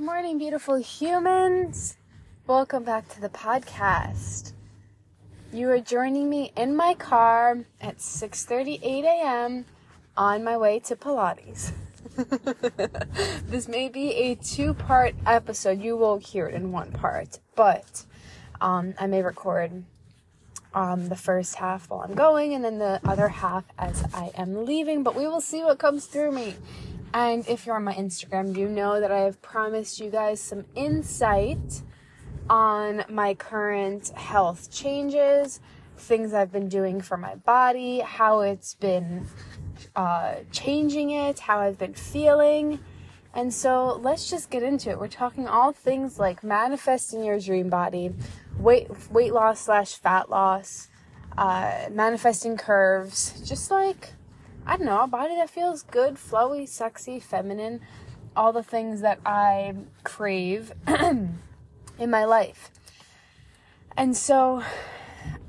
Good morning, beautiful humans. Welcome back to the podcast. You are joining me in my car at 6:38 a.m. on my way to Pilates. this may be a two-part episode. You will hear it in one part, but um, I may record um, the first half while I'm going and then the other half as I am leaving. But we will see what comes through me. And if you're on my Instagram, you know that I have promised you guys some insight on my current health changes, things I've been doing for my body, how it's been uh, changing it, how I've been feeling. And so let's just get into it. We're talking all things like manifesting your dream body, weight weight loss slash fat loss, uh, manifesting curves, just like I don't know, a body that feels good, flowy, sexy, feminine, all the things that I crave in my life. And so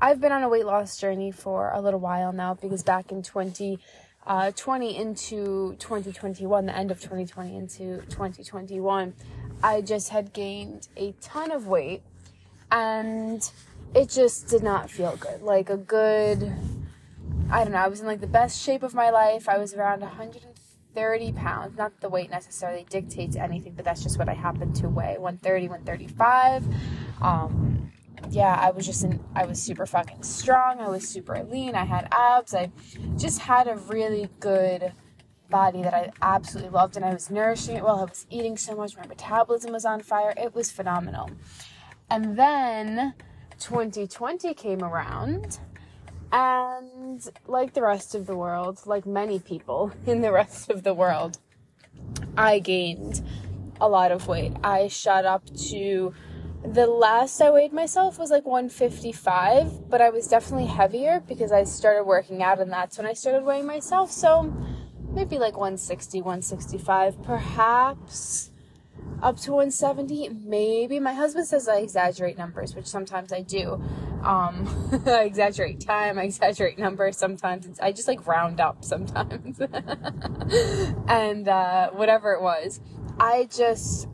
I've been on a weight loss journey for a little while now because back in 2020 uh, into 2021, the end of 2020 into 2021, I just had gained a ton of weight and it just did not feel good. Like a good I don't know, I was in like the best shape of my life. I was around 130 pounds. Not the weight necessarily dictates anything, but that's just what I happened to weigh 130, 135. Um, yeah, I was just in, I was super fucking strong. I was super lean. I had abs. I just had a really good body that I absolutely loved and I was nourishing it well. I was eating so much. My metabolism was on fire. It was phenomenal. And then 2020 came around and like the rest of the world, like many people in the rest of the world, I gained a lot of weight. I shot up to the last I weighed myself was like 155, but I was definitely heavier because I started working out and that's when I started weighing myself. So maybe like 160, 165, perhaps up to 170 maybe. My husband says i exaggerate numbers which sometimes i do. Um, i exaggerate time i exaggerate numbers sometimes. I just like round up sometimes. And uh, whatever it was i just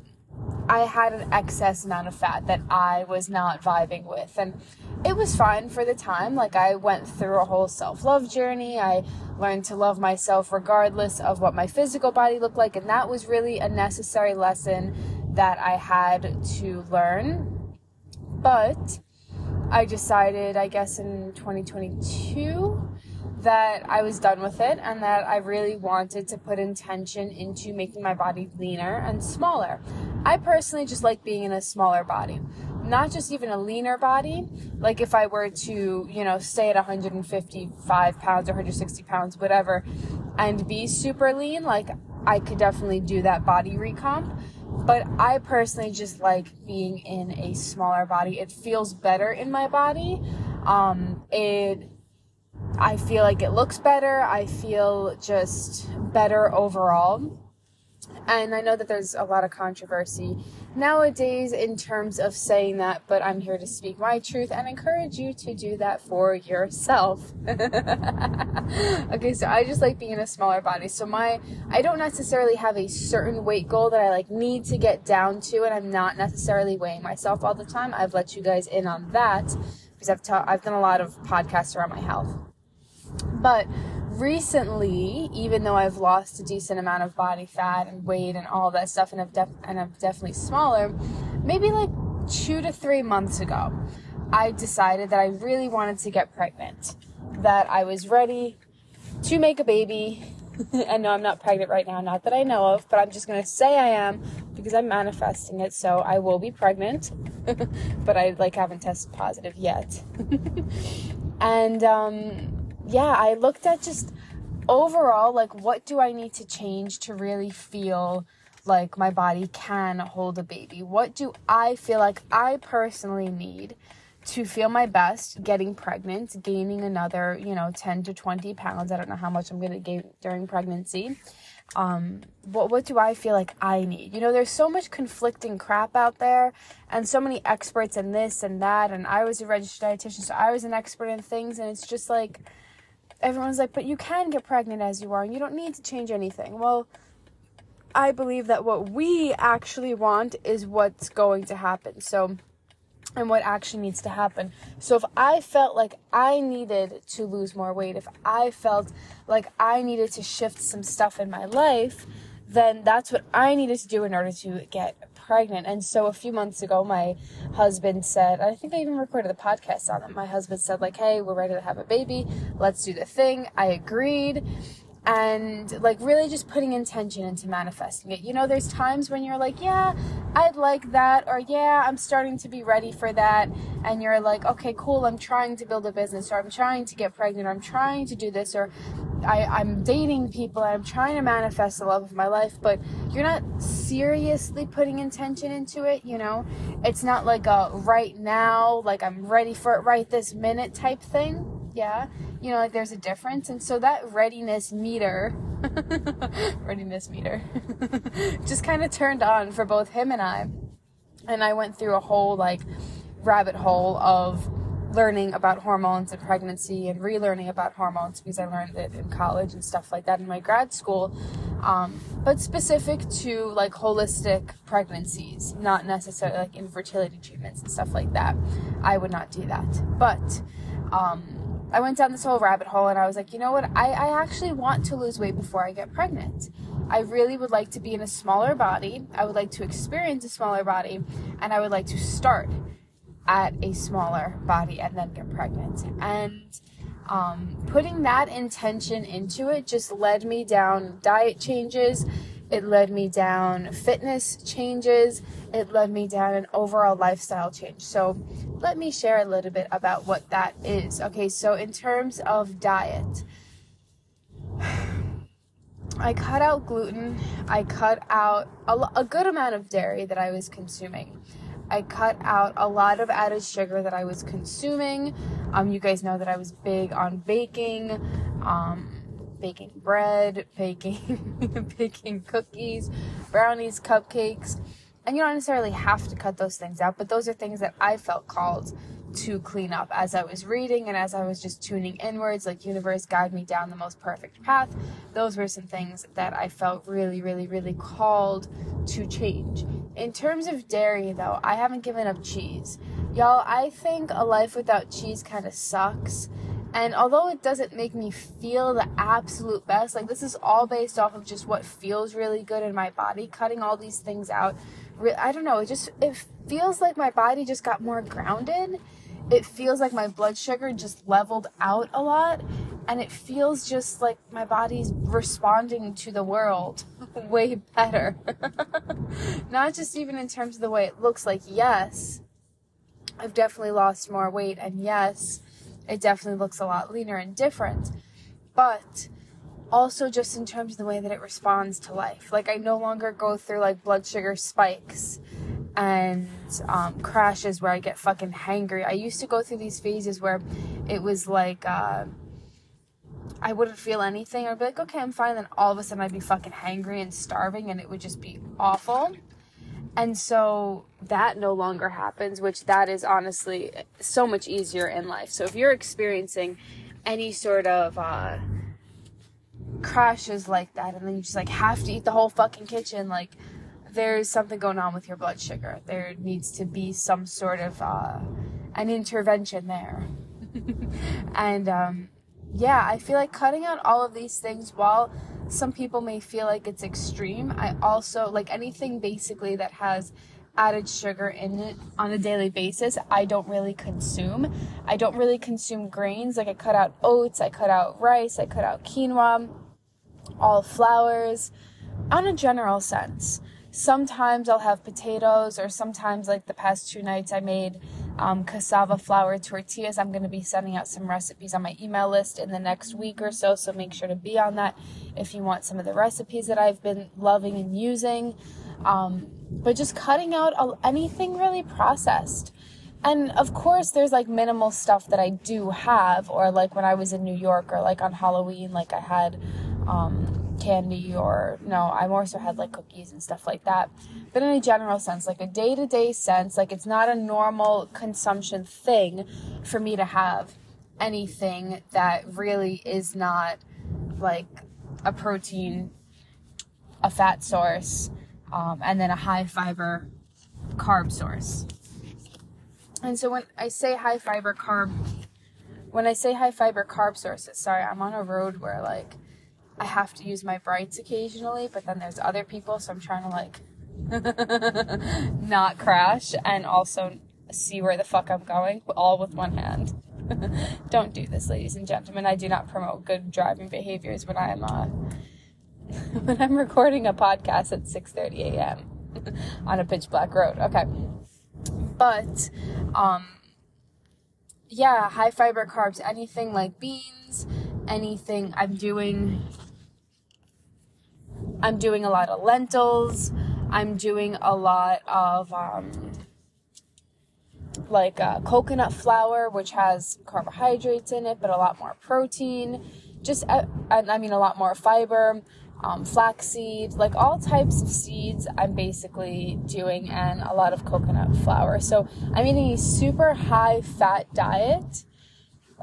i had an excess amount of fat that i was not vibing with. And it was fine for the time. Like I went through a whole self-love journey. I learned to love myself regardless of what my physical body looked like, and that was really a necessary lesson that I had to learn. But I decided, I guess in 2022, that I was done with it and that I really wanted to put intention into making my body leaner and smaller. I personally just like being in a smaller body not just even a leaner body. Like if I were to, you know, stay at 155 pounds or 160 pounds, whatever, and be super lean, like I could definitely do that body recomp. But I personally just like being in a smaller body. It feels better in my body. Um, it, I feel like it looks better. I feel just better overall. And I know that there's a lot of controversy nowadays in terms of saying that, but I'm here to speak my truth and encourage you to do that for yourself. okay, so I just like being in a smaller body. So my I don't necessarily have a certain weight goal that I like need to get down to and I'm not necessarily weighing myself all the time. I've let you guys in on that because I've ta- I've done a lot of podcasts around my health. But recently, even though I've lost a decent amount of body fat and weight and all that stuff, and I've def- and I'm definitely smaller, maybe like two to three months ago, I decided that I really wanted to get pregnant. That I was ready to make a baby. and no, I'm not pregnant right now, not that I know of, but I'm just gonna say I am because I'm manifesting it, so I will be pregnant. but I like haven't tested positive yet. and um yeah, I looked at just overall, like, what do I need to change to really feel like my body can hold a baby? What do I feel like I personally need to feel my best getting pregnant, gaining another, you know, 10 to 20 pounds? I don't know how much I'm going to gain during pregnancy. Um, what, what do I feel like I need? You know, there's so much conflicting crap out there and so many experts in this and that. And I was a registered dietitian, so I was an expert in things. And it's just like, everyone's like, but you can get pregnant as you are and you don't need to change anything. Well, I believe that what we actually want is what's going to happen. So, and what actually needs to happen. So, if I felt like I needed to lose more weight, if I felt like I needed to shift some stuff in my life, then that's what I needed to do in order to get pregnant. And so a few months ago, my husband said, I think I even recorded a podcast on it. My husband said, like, hey, we're ready to have a baby. Let's do the thing. I agreed and like really just putting intention into manifesting it. You know, there's times when you're like, yeah, I'd like that, or yeah, I'm starting to be ready for that, and you're like, okay, cool, I'm trying to build a business, or I'm trying to get pregnant, or I'm trying to do this, or I, I'm dating people, and I'm trying to manifest the love of my life, but you're not seriously putting intention into it, you know? It's not like a right now, like I'm ready for it right this minute type thing. Yeah. You know like there's a difference. And so that readiness meter readiness meter just kind of turned on for both him and i. And i went through a whole like rabbit hole of learning about hormones and pregnancy and relearning about hormones because I learned it in college and stuff like that in my grad school. Um, but specific to like holistic pregnancies, not necessarily like infertility treatments and stuff like that. I would not do that. But um, I went down this whole rabbit hole and I was like, you know what? I, I actually want to lose weight before I get pregnant. I really would like to be in a smaller body. I would like to experience a smaller body and I would like to start at a smaller body and then get pregnant. And um, putting that intention into it just led me down diet changes. It led me down fitness changes. It led me down an overall lifestyle change. So, let me share a little bit about what that is. Okay, so in terms of diet, I cut out gluten. I cut out a, a, good amount of dairy that I was consuming. I cut out a lot of added sugar that I was consuming. Um, you guys know that I was big on baking. Um, baking bread, baking baking cookies, brownies, cupcakes. And you don't necessarily have to cut those things out, but those are things that I felt called to clean up as I was reading and as I was just tuning inwards, like universe guide me down the most perfect path. Those were some things that I felt really, really, really called to change. In terms of dairy, though, I haven't given up cheese. Y'all, I think a life without cheese kind of sucks. And although it doesn't make me feel the absolute best, like this is all based off of just what feels really good in my body, cutting all these things out. I don't know, it just it feels like my body just got more grounded. It feels like my blood sugar just leveled out a lot and it feels just like my body's responding to the world way better. Not just even in terms of the way it looks like, yes, I've definitely lost more weight and yes, it definitely looks a lot leaner and different. But also just in terms of the way that it responds to life. Like I no longer go through like blood sugar spikes and um, crashes where I get fucking hangry. I used to go through these phases where it was like uh, I wouldn't feel anything. I'd be like, okay, I'm fine. Then all of a sudden I'd be fucking hangry and starving, and it would just be awful. And so that no longer happens, which that is honestly so much easier in life. So if you're experiencing any sort of uh, crashes like that, and then you just like have to eat the whole fucking kitchen, like there's something going on with your blood sugar. There needs to be some sort of uh, an intervention there. and um, yeah, I feel like cutting out all of these things while some people may feel like it's extreme. I also like anything basically that has added sugar in it on a daily basis, I don't really consume. I don't really consume grains. Like I cut out oats, I cut out rice, I cut out quinoa, all flours on a general sense. Sometimes I'll have potatoes, or sometimes, like the past two nights, I made um, cassava flour tortillas. I'm going to be sending out some recipes on my email list in the next week or so, so make sure to be on that if you want some of the recipes that I've been loving and using. Um, but just cutting out anything really processed. And of course, there's like minimal stuff that I do have, or like when I was in New York, or like on Halloween, like I had um, candy, or no, I more so had like cookies and stuff like that. But in a general sense, like a day to day sense, like it's not a normal consumption thing for me to have anything that really is not like a protein, a fat source, um, and then a high fiber carb source. And so when I say high fiber carb, when I say high fiber carb sources, sorry, I'm on a road where like I have to use my brights occasionally, but then there's other people, so I'm trying to like not crash and also see where the fuck I'm going, all with one hand. Don't do this, ladies and gentlemen. I do not promote good driving behaviors when I'm uh, when I'm recording a podcast at 6:30 a.m. on a pitch black road. Okay. But um yeah, high fiber carbs, anything like beans, anything I'm doing I'm doing a lot of lentils. I'm doing a lot of um like uh, coconut flour, which has carbohydrates in it, but a lot more protein. Just, uh, I mean, a lot more fiber um, flaxseed, like all types of seeds, I'm basically doing, and a lot of coconut flour. So I'm eating a super high fat diet.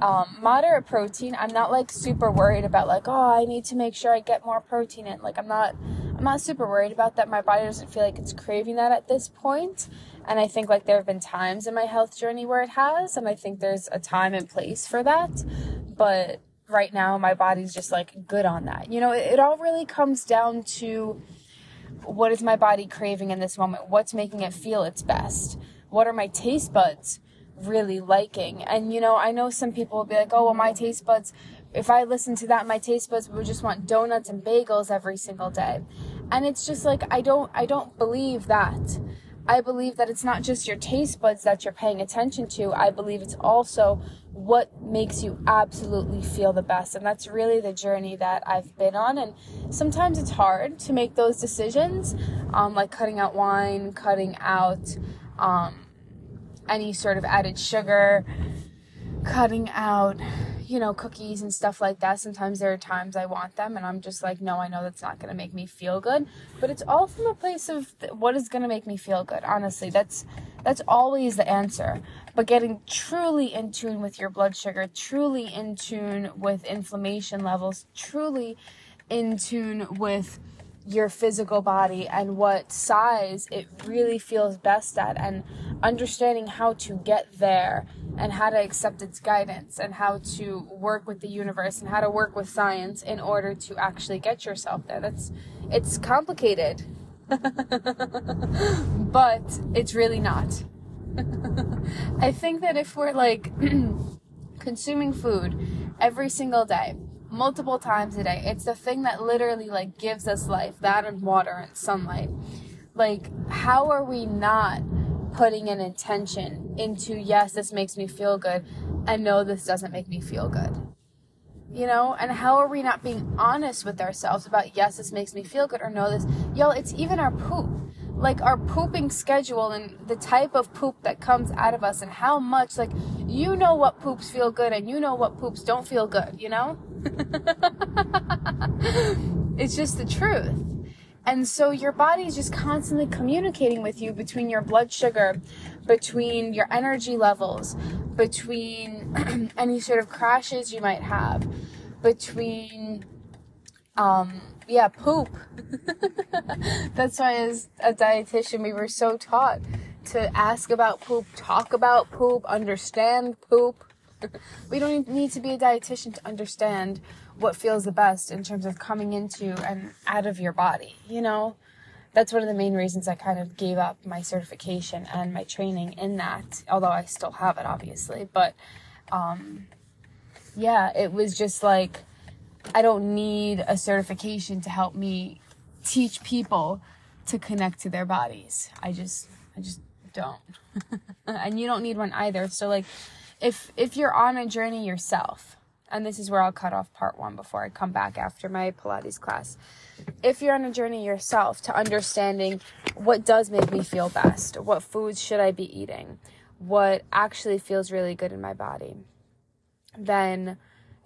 Um, moderate protein. I'm not like super worried about like, oh, I need to make sure I get more protein in. Like I'm not, I'm not super worried about that. My body doesn't feel like it's craving that at this point. And I think like there have been times in my health journey where it has, and I think there's a time and place for that. But right now my body's just like good on that. You know, it, it all really comes down to what is my body craving in this moment? What's making it feel its best? What are my taste buds really liking? And you know, I know some people will be like, "Oh, well my taste buds if I listen to that, my taste buds would just want donuts and bagels every single day." And it's just like I don't I don't believe that. I believe that it's not just your taste buds that you're paying attention to. I believe it's also what makes you absolutely feel the best. And that's really the journey that I've been on. And sometimes it's hard to make those decisions, um, like cutting out wine, cutting out um, any sort of added sugar, cutting out you know, cookies and stuff like that. Sometimes there are times I want them and I'm just like, no, I know that's not going to make me feel good. But it's all from a place of what is going to make me feel good. Honestly, that's that's always the answer. But getting truly in tune with your blood sugar, truly in tune with inflammation levels, truly in tune with your physical body and what size it really feels best at and understanding how to get there and how to accept its guidance and how to work with the universe and how to work with science in order to actually get yourself there. That's it's complicated. but it's really not. I think that if we're like consuming food every single day, multiple times a day, it's the thing that literally like gives us life, that and water and sunlight. Like how are we not putting an intention into, yes, this makes me feel good, and no, this doesn't make me feel good. You know, and how are we not being honest with ourselves about, yes, this makes me feel good, or no, this, y'all, it's even our poop. Like our pooping schedule and the type of poop that comes out of us, and how much, like, you know what poops feel good, and you know what poops don't feel good, you know? it's just the truth. And so your body is just constantly communicating with you between your blood sugar, between your energy levels, between any sort of crashes you might have, between, um, yeah, poop. That's why, as a dietitian, we were so taught to ask about poop, talk about poop, understand poop. We don't need to be a dietitian to understand what feels the best in terms of coming into and out of your body, you know? That's one of the main reasons I kind of gave up my certification and my training in that, although I still have it, obviously. But um, yeah, it was just like, I don't need a certification to help me teach people to connect to their bodies. I just, I just don't. and you don't need one either. So like if if you're on a journey yourself, and this is where I'll cut off part 1 before I come back after my pilates class. If you're on a journey yourself to understanding what does make me feel best, what foods should I be eating, what actually feels really good in my body, then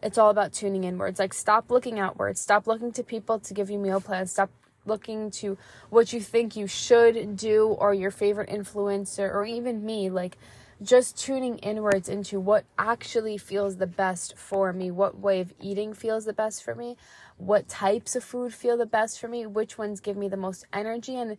it's all about tuning inwards. Like, stop looking outwards. Stop looking to people to give you meal plans. Stop looking to what you think you should do or your favorite influencer or even me. Like, just tuning inwards into what actually feels the best for me, what way of eating feels the best for me, what types of food feel the best for me, which ones give me the most energy. And,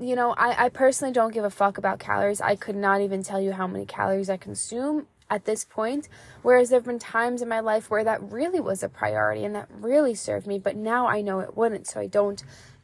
you know, I, I personally don't give a fuck about calories. I could not even tell you how many calories I consume at this point. Whereas there have been times in my life where that really was a priority and that really served me, but now I know it wouldn't, so I don't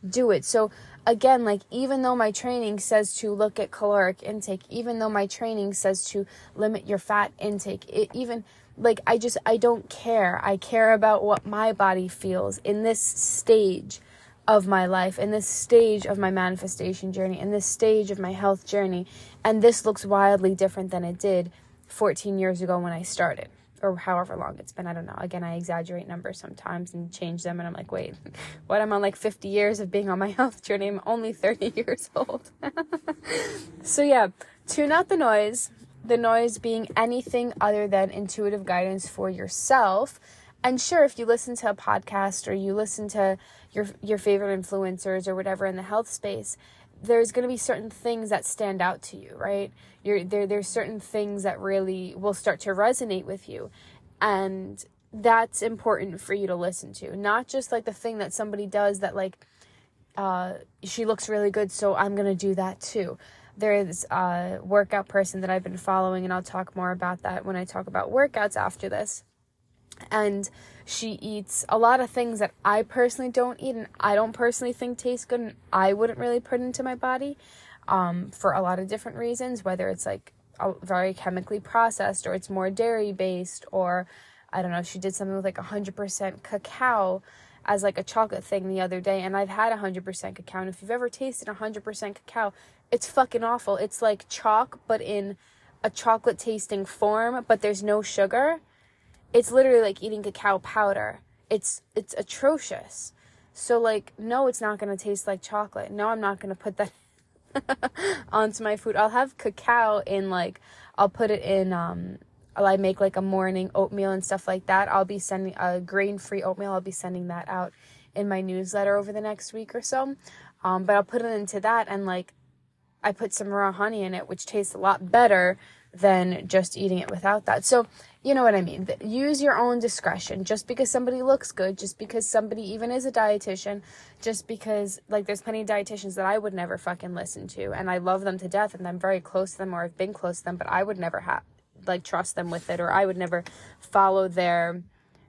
do it. So again, like even though my training says to look at caloric intake, even though my training says to limit your fat intake, it even like I just I don't care. I care about what my body feels in this stage of my life, in this stage of my manifestation journey, in this stage of my health journey. And this looks wildly different than it did 14 years ago when I started, or however long it's been. I don't know. Again, I exaggerate numbers sometimes and change them, and I'm like, wait, what? I'm on like 50 years of being on my health journey. I'm only 30 years old. so, yeah, tune out the noise. The noise being anything other than intuitive guidance for yourself. And sure, if you listen to a podcast or you listen to your your favorite influencers or whatever in the health space, there's going to be certain things that stand out to you, right? You're there there's certain things that really will start to resonate with you. And that's important for you to listen to. Not just like the thing that somebody does that like uh she looks really good, so I'm going to do that too. There is a workout person that I've been following and I'll talk more about that when I talk about workouts after this. And she eats a lot of things that I personally don't eat and I don't personally think taste good and I wouldn't really put into my body um, for a lot of different reasons, whether it's like very chemically processed or it's more dairy based or I don't know, she did something with like 100% cacao as like a chocolate thing the other day and I've had 100% cacao and if you've ever tasted 100% cacao, it's fucking awful. It's like chalk but in a chocolate tasting form, but there's no sugar it's literally like eating cacao powder. It's it's atrocious. So like no, it's not going to taste like chocolate. No, I'm not going to put that onto my food. I'll have cacao in like I'll put it in um I make like a morning oatmeal and stuff like that. I'll be sending a grain-free oatmeal. I'll be sending that out in my newsletter over the next week or so. Um, but I'll put it into that and like I put some raw honey in it, which tastes a lot better than just eating it without that. So you know what I mean? Use your own discretion. Just because somebody looks good, just because somebody even is a dietitian, just because like there's plenty of dietitians that I would never fucking listen to, and I love them to death, and I'm very close to them, or I've been close to them, but I would never have like trust them with it, or I would never follow their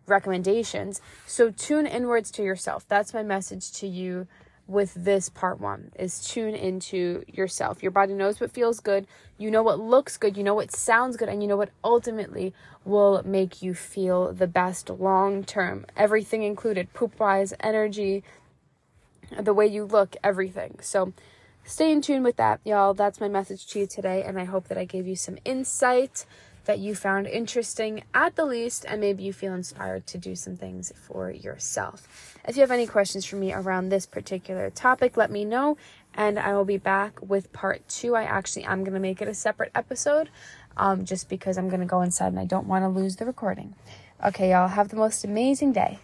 recommendations. So tune inwards to yourself. That's my message to you with this part one is tune into yourself. Your body knows what feels good, you know what looks good, you know what sounds good, and you know what ultimately will make you feel the best long term. Everything included poop wise, energy, the way you look, everything. So stay in tune with that, y'all. That's my message to you today, and I hope that I gave you some insight that you found interesting at the least, and maybe you feel inspired to do some things for yourself. If you have any questions for me around this particular topic, let me know, and I will be back with part two. I actually am going to make it a separate episode um, just because I'm going to go inside and I don't want to lose the recording. Okay, y'all, have the most amazing day.